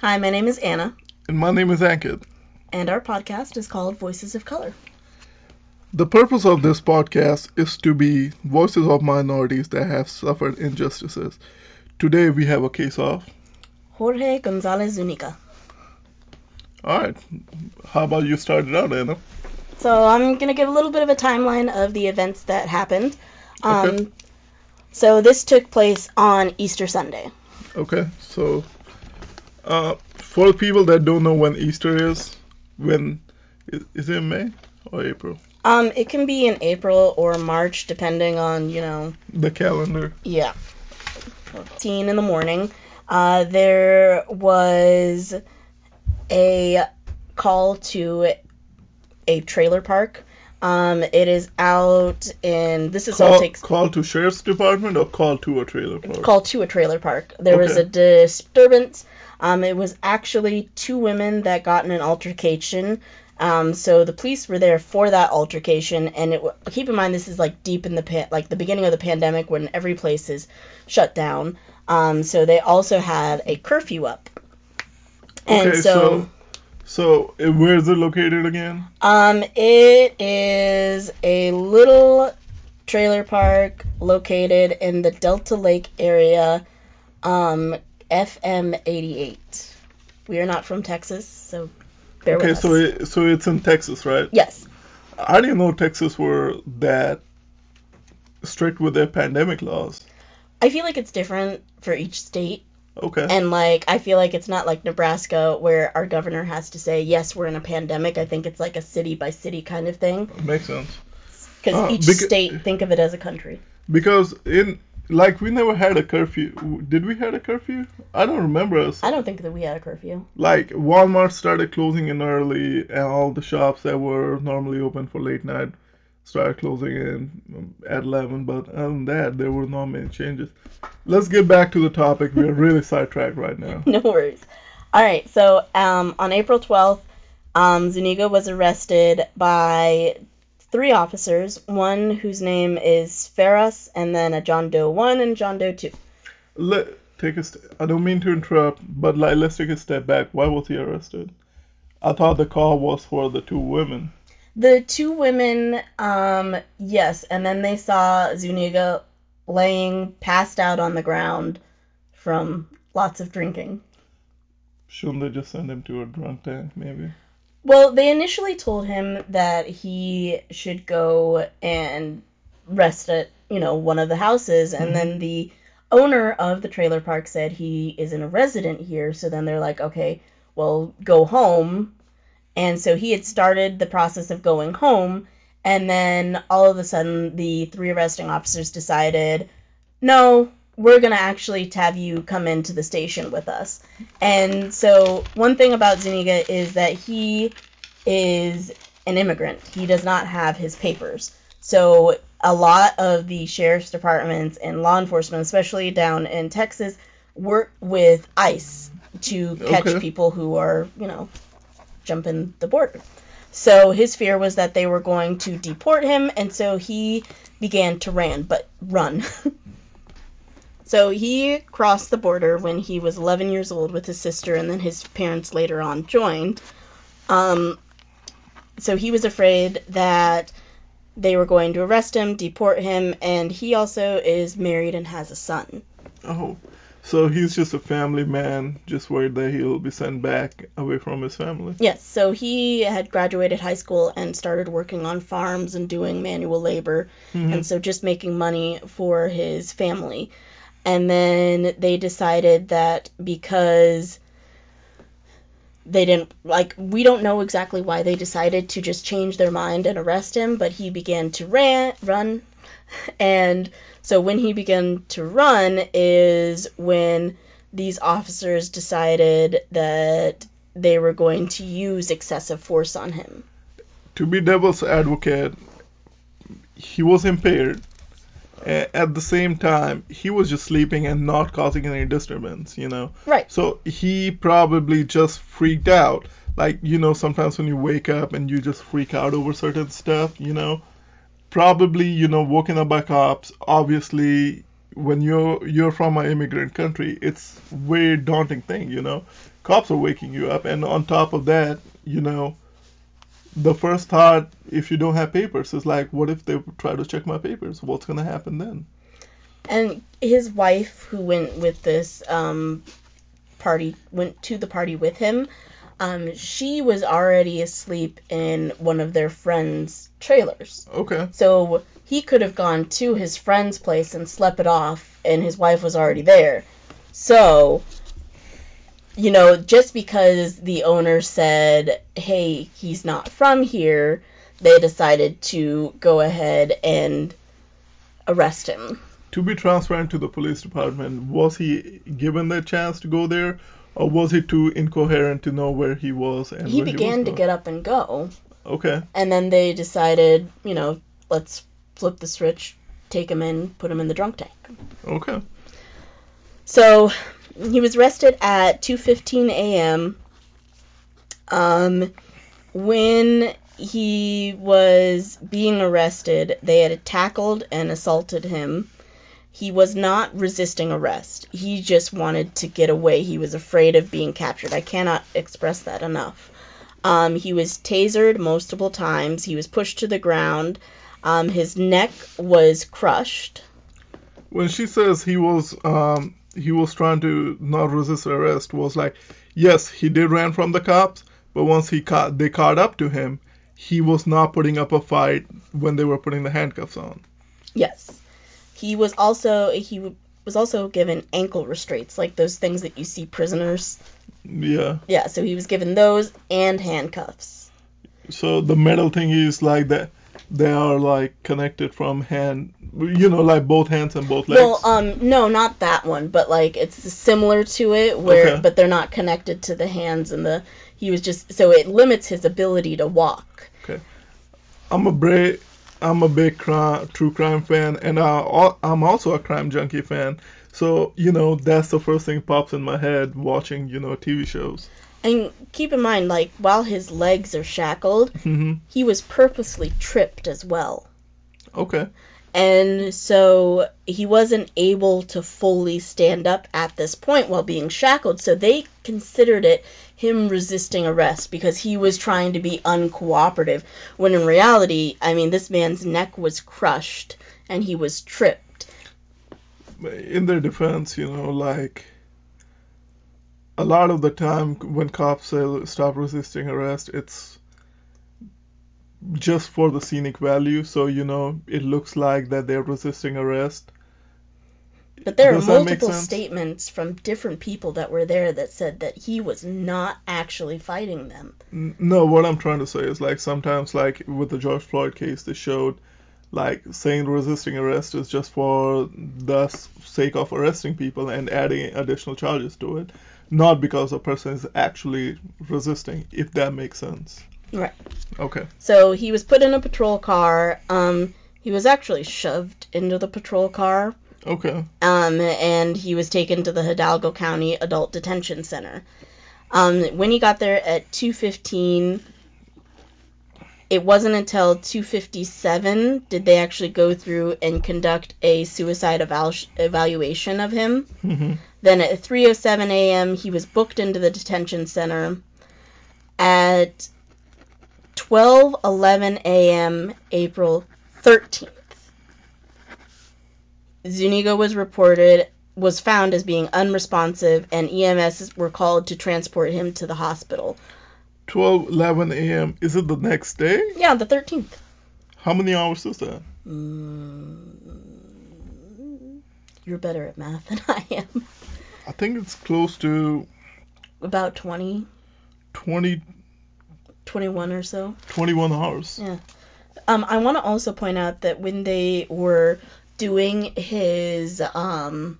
Hi, my name is Anna, And my name is Ankit. and our podcast is called Voices of Color. The purpose of this podcast is to be voices of minorities that have suffered injustices. Today we have a case of. Jorge Gonzalez Zuniga. Alright, how about you start it out, Anna? So I'm going to give a little bit of a timeline of the events that happened. Um, Okay. So this took place on Easter Sunday. Okay, so uh, for people that don't know when Easter is, when is, is it May or April? Um, it can be in April or March, depending on, you know, The calendar. yeah. 10 in the morning. Uh, there was a call to a trailer park. Um, it is out in, this is all takes call to sheriff's department or call to a trailer park? call to a trailer park. There was a disturbance. Um, it was actually two women that got in an altercation. Um, so the police were there for that altercation, and it. Keep in mind, this is like deep in the pan, like the beginning of the pandemic when every place is shut down. Um, so they also had a curfew up. And okay, so, so so uh, where is it located again? um, it is a little trailer park located in the Delta Lake area, um, FM 88. We are not from Texas, so bear Okay, with us. so it, so it's in Texas, right? yes. I didn't know Texas were that strict with their pandemic laws. I feel like it's different for each state. Okay. And like I feel like it's not like Nebraska where our governor has to say, "Yes, we're in a pandemic." I think it's like a city by city kind of thing Makes sense. cuz Uh, each beca- state think of it as a country. Because in like we never had a curfew. Did we had a curfew? I don't remember us. I don't think that we had a curfew. Like Walmart started closing in early, and all the shops that were normally open for late night started closing in um, at 11. But other than that, there were not many changes. Let's get back to the topic. We're really sidetracked right now. no worries. All right, so um, on April 12th, um, Zuniga was arrested by three officers, one whose name is Ferris, and then a John Doe 1 and John Doe 2. Let take a. St- I don't mean to interrupt, but like let's take a step back. Why was he arrested? I thought the call was for the two women. The two women, um, yes, and then they saw Zuniga laying passed out on the ground from lots of drinking. Shouldn't they just send him to a drunk tank, maybe? Well, they initially told him that he should go and rest at, you know, one of the houses, and mm-hmm. then the owner of the trailer park said he isn't a resident here, so then they're like, okay, well, go home. And so he had started the process of going home, and then all of a sudden the three arresting officers decided, no, we're going to actually have you come into the station with us. And so, one thing about Zuniga is that he is an immigrant. He does not have his papers. So, a lot of the sheriff's departments and law enforcement, especially down in Texas, work with ICE to catch Okay. people who are, you know, jumping the border. So, his fear was that they were going to deport him, and so he began to ran, but run. So he crossed the border when he was 11 years old with his sister, and then his parents later on joined. Um, so he was afraid that they were going to arrest him, deport him, and he also is married and has a son. Oh, so he's just a family man, just worried that he'll be sent back away from his family. Yes, so he had graduated high school and started working on farms and doing manual labor, Mhm. and so just making money for his family. And then they decided that because they didn't like we don't know exactly why they decided to just change their mind and arrest him, but he began to ran run and so when he began to run is when these officers decided that they were going to use excessive force on him. To be devil's advocate, he was impaired. At the same time, he was just sleeping and not causing any disturbance, you know. Right. So he probably just freaked out. Like, you know, sometimes when you wake up and you just freak out over certain stuff, you know. Probably, you know, woken up by cops. Obviously, when you're you're from an immigrant country, it's very daunting thing, you know. cops are waking you up, and on top of that, you know, the first thought if you don't have papers is like, what if they try to check my papers? What's gonna happen then? And his wife, who went with this um, party, went to the party with him. Um, she was already asleep in one of their friends' trailers. Okay. So he could have gone to his friend's place and slept it off, and his wife was already there. So, you know, just because the owner said, hey, he's not from here, they decided to go ahead and arrest him. To be transparent to the police department, was he given the chance to go there, or was he too incoherent to know where he was and He began he was to get up and go, Okay. and then they decided, you know, let's flip the switch, take him in, put him in the drunk tank. Okay. So he was arrested at 2:15 a.m. Um, when he was being arrested, they had tackled and assaulted him. He was not resisting arrest. He just wanted to get away. He was afraid of being captured. I cannot express that enough. Um, he was tasered multiple times. He was pushed to the ground. Um, his neck was crushed. When she says he was um he was trying to not resist arrest, was like, yes, he did run from the cops, but once he caught they caught up to him, he was not putting up a fight when they were putting the handcuffs on. Yes. He was also he was also given ankle restraints, like those things that you see prisoners. Yeah. Yeah, so he was given those and handcuffs. So the metal thing is like that. They are like connected from hand, you know, like both hands and both legs. Well, um, no, not that one, but like it's similar to it, where Okay. but they're not connected to the hands and the. He was just so it limits his ability to walk. Okay i'm a bra- I'm a big crime, true crime fan, and I, I'm also a crime junkie fan. So you know, that's the first thing pops in my head watching, you know, TV shows. And keep in mind, like while his legs are shackled, hmm he was purposely tripped as well. Okay. And so he wasn't able to fully stand up at this point while being shackled. So they considered it him resisting arrest because he was trying to be uncooperative. When in reality, I mean, this man's neck was crushed and he was tripped. In their defense, you know, like a lot of the time when cops say stop resisting arrest, it's just for the scenic value. So you know, it looks like that they're resisting arrest. But there are Does make multiple statements from different people that were there that said that he was not actually fighting them. No, what I'm trying to say is like sometimes like with the George Floyd case they showed like saying resisting arrest is just for the sake of arresting people and adding additional charges to it, not because a person is actually resisting, if that makes sense. Right. Okay. So he was put in a patrol car. Um, he was actually shoved into the patrol car. Okay. um, and he was taken to the Hidalgo County Adult Detention Center. Um, when he got there at 2:15, it wasn't until 2:57 did they actually go through and conduct a suicide eval- evaluation of him. hmm Then at 3:07 a.m., he was booked into the detention center. At 12:11 a.m., April 13th, Zuniga was reported was found as being unresponsive, and EMS were called to transport him to the hospital. 12:11 a.m. Is it the next day? Yeah, the 13th. How many hours is that? Mm, you're better at math than I am. I think it's close to About 20, 20, 21 or so. 21 hours. Yeah. Um, I want to also point out that when they were doing his um,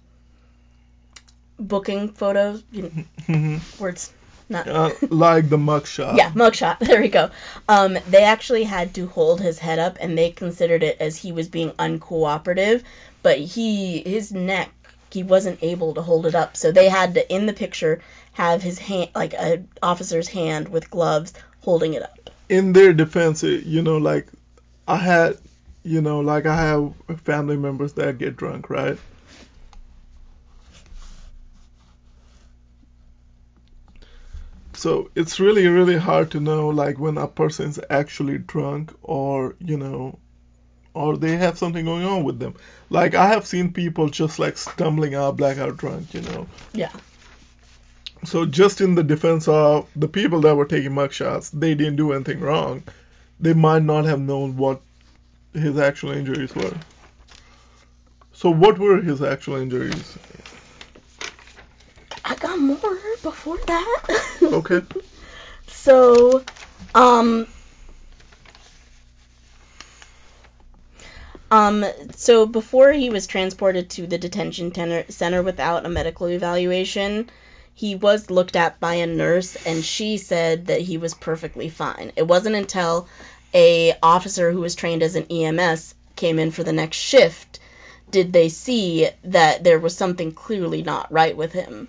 booking photos, you know, hmm words not uh, like the mugshot. yeah, mugshot. There we go. Um, they actually had to hold his head up, and they considered it as he was being uncooperative. But he, his neck, he wasn't able to hold it up, so they had to, in the picture, have his hand, like a officer's hand with gloves, holding it up. in their defense, it, you know, like I had, you know, like I have family members that get drunk, right? So it's really, really hard to know, like, when a person's actually drunk or, you know, or they have something going on with them. Like, I have seen people just, like, stumbling out, blackout drunk, you know. Yeah. So just in the defense of the people that were taking mugshots, they didn't do anything wrong. They might not have known what his actual injuries were. So what were his actual injuries? I got more before that. Okay. So, um, um, so before he was transported to the detention tenor- center without a medical evaluation, he was looked at by a nurse, and she said that he was perfectly fine. It wasn't until a officer who was trained as an EMS came in for the next shift did they see that there was something clearly not right with him.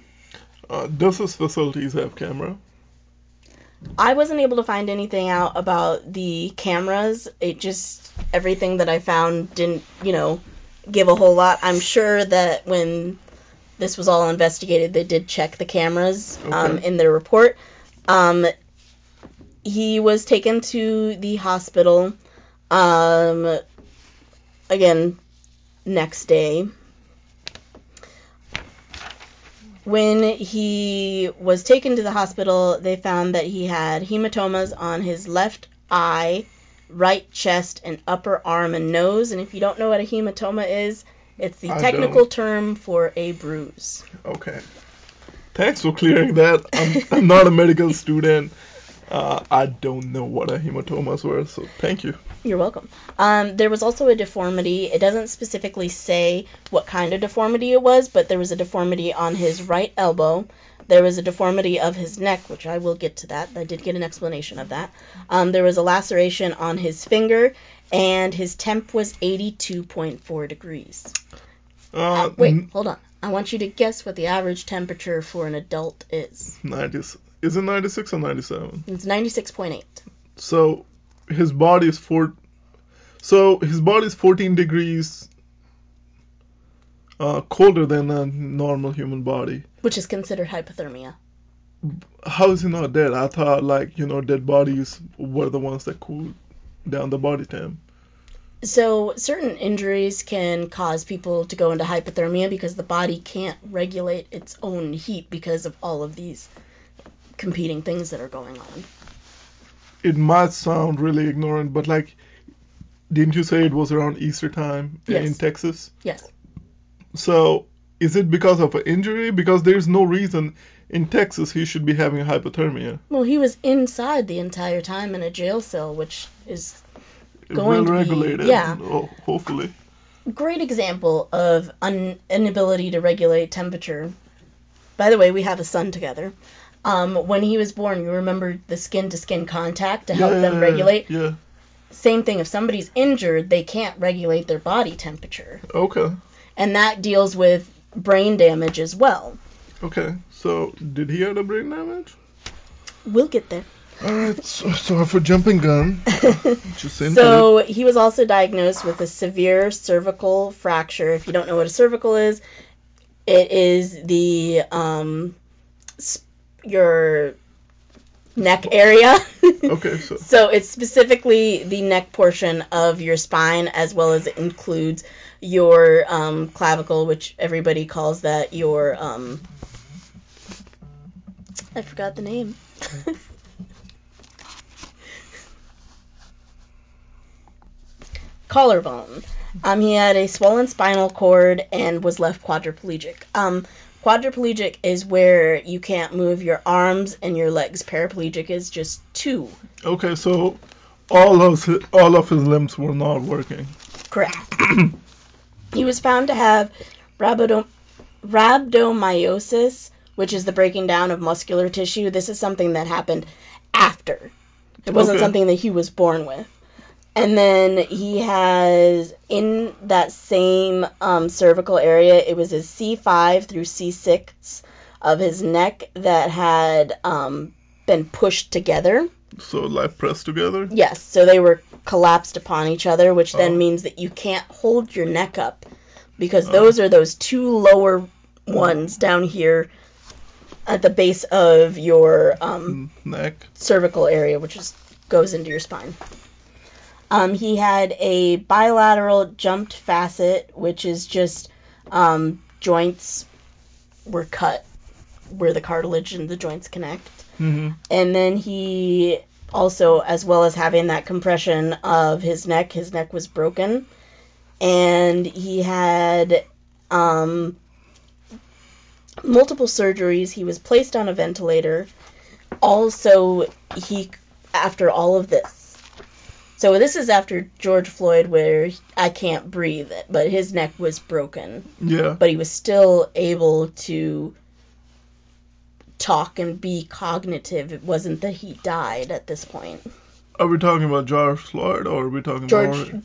Uh, does his facilities have camera? I wasn't able to find anything out about the cameras. It just everything that I found didn't, you know, give a whole lot. I'm sure that when this was all investigated, they did check the cameras um, in their report. Um, he was taken to the hospital. Um, again, next day. When he was taken to the hospital, they found that he had hematomas on his left eye, right chest, and upper arm and nose. And if you don't know what a hematoma is, it's the I technical don't. term for a bruise. Okay. Thanks for clearing that. I'm, I'm not a medical student. Uh, I don't know what a hematomas were, so thank you. You're welcome. Um, there was also a deformity. It doesn't specifically say what kind of deformity it was, but there was a deformity on his right elbow. There was a deformity of his neck, which I will get to that. I did get an explanation of that. Um, there was a laceration on his finger, and his temp was 82.4 degrees. Uh, Uh, wait, hold on. I want you to guess what the average temperature for an adult is. 90, is it 96 or 97? It's 96.8. So his body is four. So his body is 14 degrees uh, colder than a normal human body. Which is considered hypothermia. How is he not dead? I thought like you know dead bodies were the ones that cooled down the body temp. So, certain injuries can cause people to go into hypothermia because the body can't regulate its own heat because of all of these competing things that are going on. It might sound really ignorant, but like, didn't you say it was around Easter time in Texas? Yes. So is it because of an injury? Because there's no reason in Texas he should be having hypothermia. Well, he was inside the entire time in a jail cell, which is Going well be- regulated. yeah. Hopefully. great example of un- inability to regulate temperature. By the way, we have a son together. Um, when he was born, you remember the skin to skin contact to help them regulate? Yeah. Same thing, if somebody's injured, they can't regulate their body temperature. Okay. and that deals with brain damage as well. Okay. So did he have a brain damage? We'll get there. All right. So, sorry for jumping gun. Just into it. so he was also diagnosed with a severe cervical fracture. If you don't know what a cervical is, it is the um, s- your neck area. Okay. So So it's specifically the neck portion of your spine, as well as it includes your um, clavicle, which everybody calls that your um, I forgot the name. Collarbone. Um, he had a swollen spinal cord and was left quadriplegic. Um, quadriplegic is where you can't move your arms and your legs. Paraplegic is just two. okay. So all of his, all of his limbs were not working. Correct. he was found to have rhabdo- rhabdomyosis, which is the breaking down of muscular tissue. This is something that happened after. It wasn't Okay. something that he was born with. And then he has in that same um, cervical area, it was his C5 through C6 of his neck that had um, been pushed together. So like pressed together. Yes, so they were collapsed upon each other, which then Oh. means that you can't hold your neck up because those are those two lower ones down here at the base of your um, Neck. cervical area, which is goes into your spine. Um, he had a bilateral jumped facet, which is just um, joints were cut where the cartilage and the joints connect. hmm And then he also, as well as having that compression of his neck, his neck was broken. And he had um, multiple surgeries. He was placed on a ventilator. Also, he, after all of this, so this is after George Floyd, where I can't breathe, but his neck was broken Yeah. but he was still able to talk and be cognitive. It wasn't that he died at this point. Are we talking about George Floyd or are we talking George, about?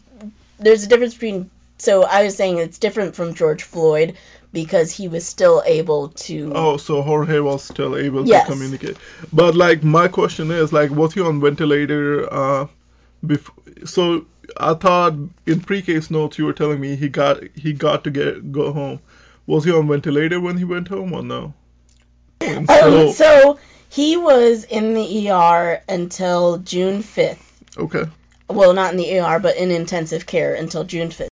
there's a difference between. So I was saying it's different from George Floyd because he was still able to. Oh, so Jorge was still able Yes. to communicate. But like my question is like was he on ventilator uh before so I thought in pre-case notes you were telling me he got he got to get go home. Was he on ventilator when he went home or no? And Um, so, so he was in the ER until June 5th. okay. well, not in the ER, but in intensive care until June 5th.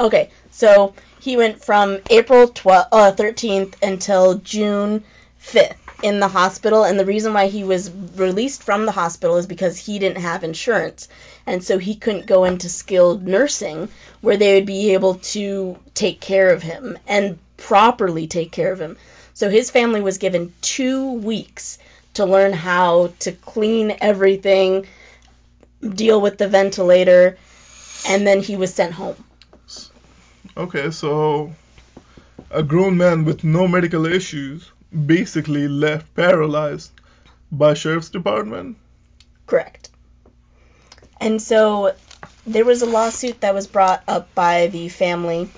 Okay, so he went from April 12, uh, 13th until June 5th in the hospital, and the reason why he was released from the hospital is because he didn't have insurance, and so he couldn't go into skilled nursing where they would be able to take care of him and properly take care of him. So his family was given two weeks to learn how to clean everything, deal with the ventilator, and then he was sent home. Okay, so a grown man with no medical issues basically left paralyzed by sheriff's department. Correct. And so there was a lawsuit that was brought up by the family.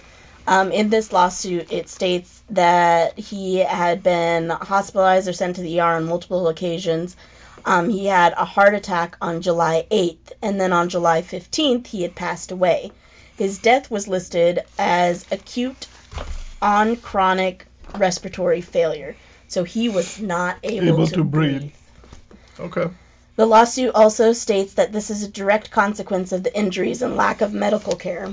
Um, in this lawsuit, it states that he had been hospitalized or sent to the ER on multiple occasions. Um, he had a heart attack on July 8th, and then on July 15th, he had passed away. His death was listed as acute on chronic respiratory failure. So he was not able, Able to, to breathe. breathe. Okay. The lawsuit also states that this is a direct consequence of the injuries and lack of medical care.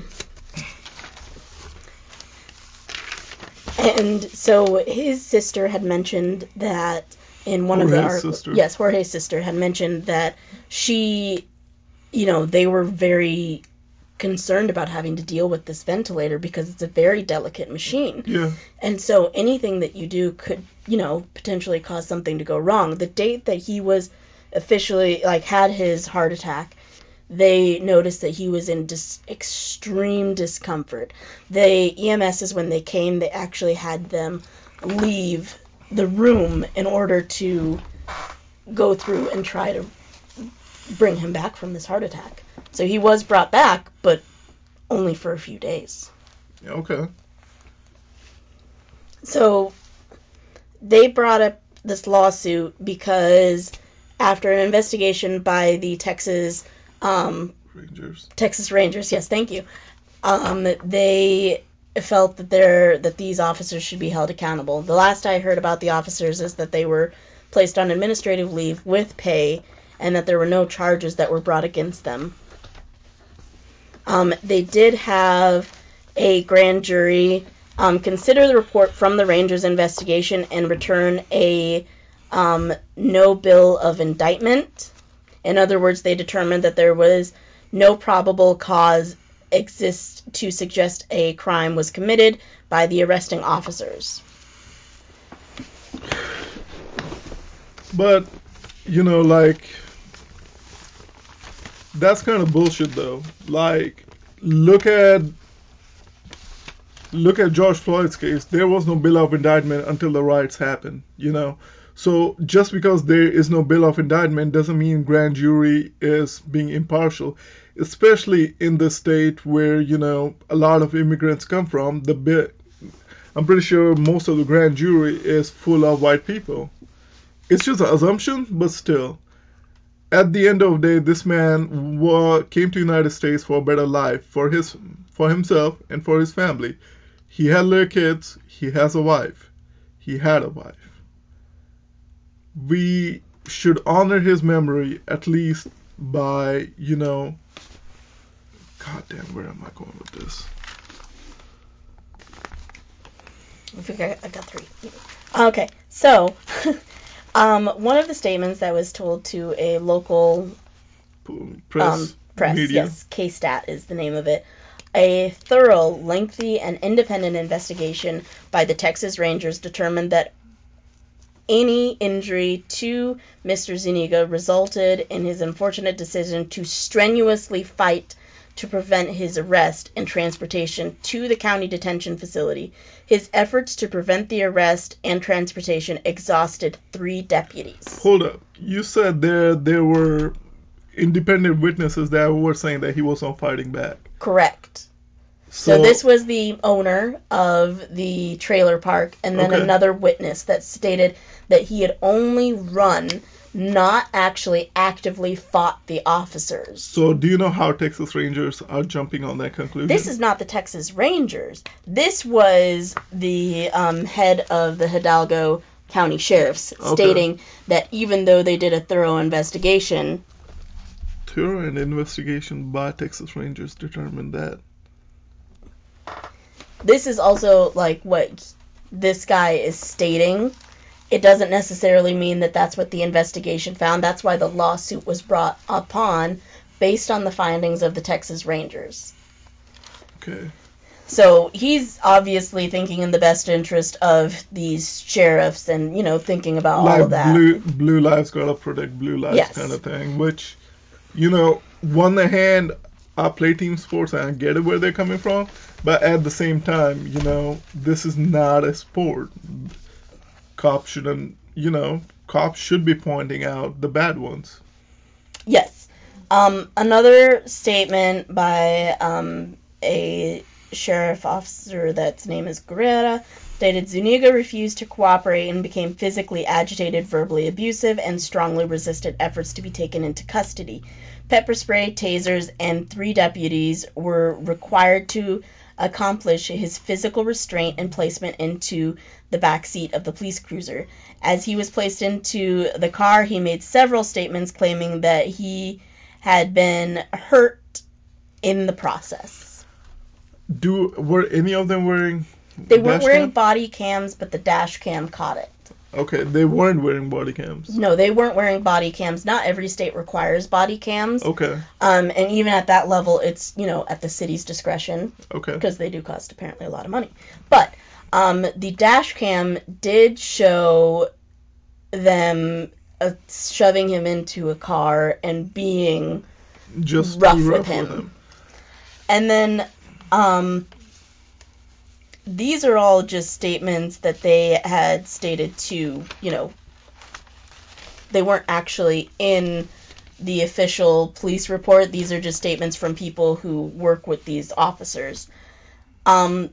And so his sister had mentioned that in one of the articles. sister. Yes, Jorge's sister had mentioned that she, you know, they were very concerned about having to deal with this ventilator because it's a very delicate machine. Yeah. And so anything that you do could, you know, potentially cause something to go wrong. The date that he was officially like had his heart attack, they noticed that he was in dis- extreme discomfort. The EMSs when they came, they actually had them leave the room in order to go through and try to bring him back from this heart attack. So he was brought back, but only for a few days. Yeah, Okay. So they brought up this lawsuit because after an investigation by the Texas um, Rangers. Texas Rangers, yes, thank you, um, they felt that they're that these officers should be held accountable. The last I heard about the officers is that they were placed on administrative leave with pay, and that there were no charges that were brought against them. Um, they did have a grand jury um, consider the report from the Rangers investigation and return a um, no bill of indictment. In other words, they determined that there was no probable cause exists to suggest a crime was committed by the arresting officers. But you know, like that's kind of bullshit though. Like look at look at George Floyd's case. There was no bill of indictment until the riots happened, you know. So just because there is no bill of indictment doesn't mean grand jury is being impartial, especially in the state where, you know, a lot of immigrants come from. The bit I'm pretty sure most of the grand jury is full of white people it's just an assumption, but still. At the end of the day, this man came to United States for a better life for his for himself and for his family. He had little kids. He has a wife. He had a wife. we should honor his memory at least by, you know, God damn, where am I going with this? I think I got three. Okay, so um, one of the statements that was told to a local Press, um, press, media. yes, KSAT is the name of it. A thorough, lengthy, and independent investigation by the Texas Rangers determined that any injury to Mr. Zuniga resulted in his unfortunate decision to strenuously fight to prevent his arrest and transportation to the county detention facility. His efforts to prevent the arrest and transportation exhausted three deputies. Hold up. You said there there were independent witnesses that were saying that he was not fighting back. Correct. So, this was the owner of the trailer park, and then Okay. another witness that stated that he had only run, not actually actively fought the officers. So do you know how Texas Rangers are jumping on that conclusion? This is not the Texas Rangers. This was the um, head of the Hidalgo County Sheriffs Okay. stating that even though they did a thorough investigation, thorough an investigation by Texas Rangers determined that. this is also like what this guy is stating. It doesn't necessarily mean that that's what the investigation found. That's why the lawsuit was brought upon based on the findings of the Texas Rangers. Okay. So he's obviously thinking in the best interest of these sheriffs and, you know, thinking about all like of that. blue blue lives gotta protect blue lives Yes. kind of thing. Which, you know, one hand I play team sports and I get it where they're coming from, but at the same time, you know, this is not a sport. Cops shouldn't you know, cops should be pointing out the bad ones. Yes. Um, another statement by um, a sheriff officer that's name is Guerrera stated Zuniga refused to cooperate and became physically agitated, verbally abusive, and strongly resisted efforts to be taken into custody. Pepper spray, tasers, and three deputies were required to accomplish his physical restraint and placement into the back seat of the police cruiser. As he was placed into the car, he made several statements claiming that he had been hurt in the process. Do were any of them wearing They weren't wearing cam? body cams, but the dash cam caught it. Okay, they weren't wearing body cams. No, they weren't wearing body cams. Not every state requires body cams. Okay, Um, and even at that level, it's, you know, at the city's discretion okay. because they do cost apparently a lot of money. But um, the dash cam did show them uh, shoving him into a car and being Just rough too with rough him. And then um, these are all just statements that they had stated to, you know, they weren't actually in the official police report. These are just statements from people who work with these officers. Um,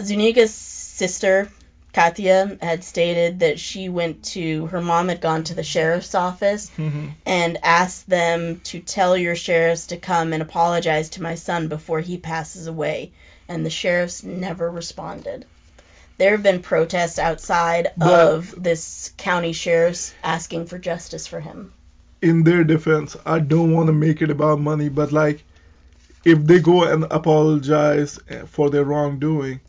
Zuniga's sister, Katia, had stated that she went to, her mom had gone to the sheriff's office hmm and asked them to tell your sheriffs to come and apologize to my son before he passes away. And the sheriffs never responded. There have been protests outside But- of this county sheriff's asking for justice for him. in their defense, I don't want to make it about money, but like, if they go and apologize for their wrongdoing,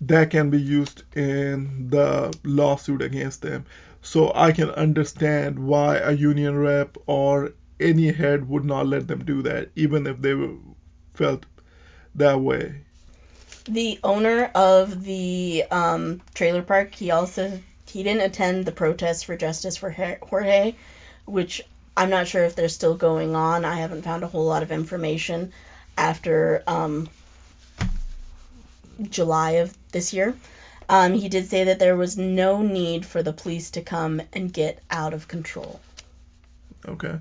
that can be used in the lawsuit against them. So I can understand why a union rep or any head would not let them do that, even if they felt that way. The owner of the um, trailer park, he also he didn't attend the protest for justice for Jorge, which I'm not sure if they're still going on. I haven't found a whole lot of information after um, July of this year. Um, he did say that there was no need for the police to come and get out of control. Okay.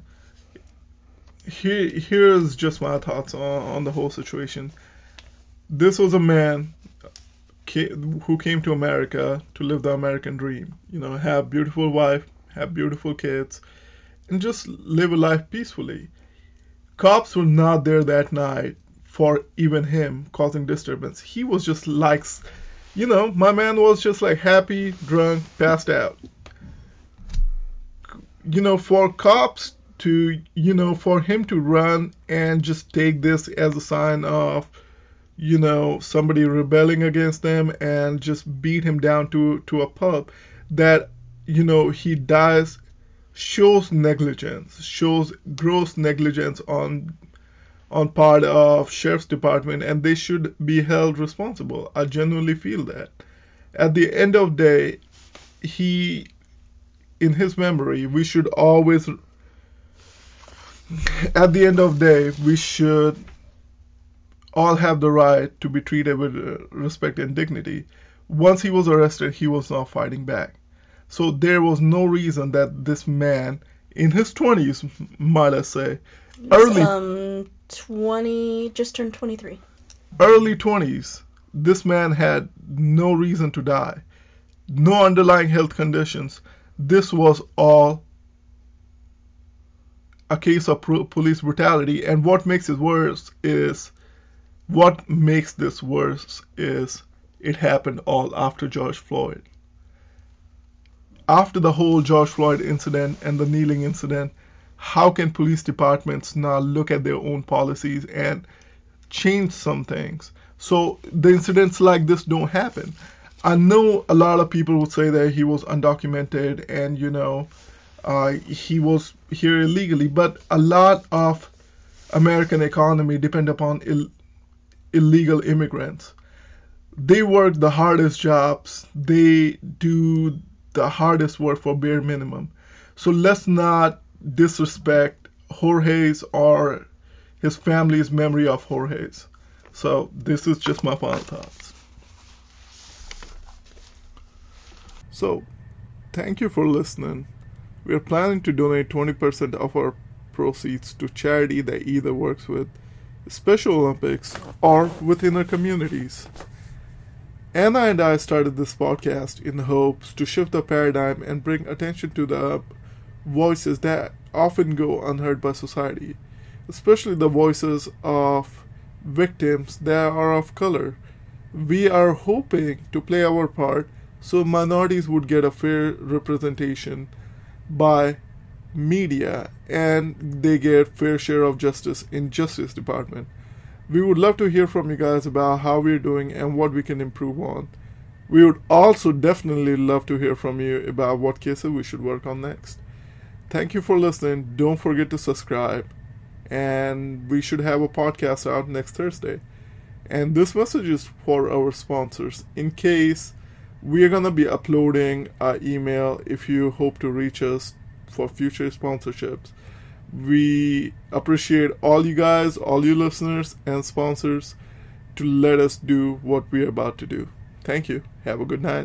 Here, here's just my thoughts on, on the whole situation. This was a man who came to America to live the American dream. You know, have beautiful wife, have beautiful kids, and just live a life peacefully. Cops were not there that night for even him causing disturbance. He was just like, you know, my man was just like happy, drunk, passed out. you know, for cops to, you know, for him to run and just take this as a sign of, you know, somebody rebelling against them and just beat him down to to a pulp, that, you know, he dies shows negligence, shows gross negligence on on part of sheriff's department and they should be held responsible. I genuinely feel that. At the end of day, he in his memory, we should always at the end of day, we should all have the right to be treated with uh, respect and dignity. Once he was arrested, he was not fighting back. So there was no reason that this man, in his 20s, might I say, early um 20 just turned 23 early 20s, this man had no reason to die, no underlying health conditions. This was all a case of pro- police brutality. And what makes it worse is what makes this worse is it happened all after George Floyd. After the whole George Floyd incident and the kneeling incident, how can police departments now look at their own policies and change some things so the incidents like this don't happen? I know a lot of people would say that he was undocumented and you know uh, he was here illegally, but a lot of American economy depend upon Ill- illegal immigrants. They work the hardest jobs. They do the hardest work for bare minimum. So let's not disrespect Jorge's or his family's memory of Jorge's. So this is just my final thoughts. So, thank you for listening. We are planning to donate 20% of our proceeds to charity that either works with Special Olympics or within our communities. Anna and I started this podcast in hopes to shift the paradigm and bring attention to the voices that often go unheard by society, especially the voices of victims that are of color. We are hoping to play our part so minorities would get a fair representation by media and they get fair share of justice in justice department. We would love to hear from you guys about how we're doing and what we can improve on. We would also definitely love to hear from you about what cases we should work on next. Thank you for listening. Don't forget to subscribe. And we should have a podcast out next thursday. And this message is for our sponsors. In case we're gonna be uploading our email if you hope to reach us for future sponsorships. We appreciate all you guys, all you listeners and sponsors to let us do what we're about to do. Thank you. Have a good night.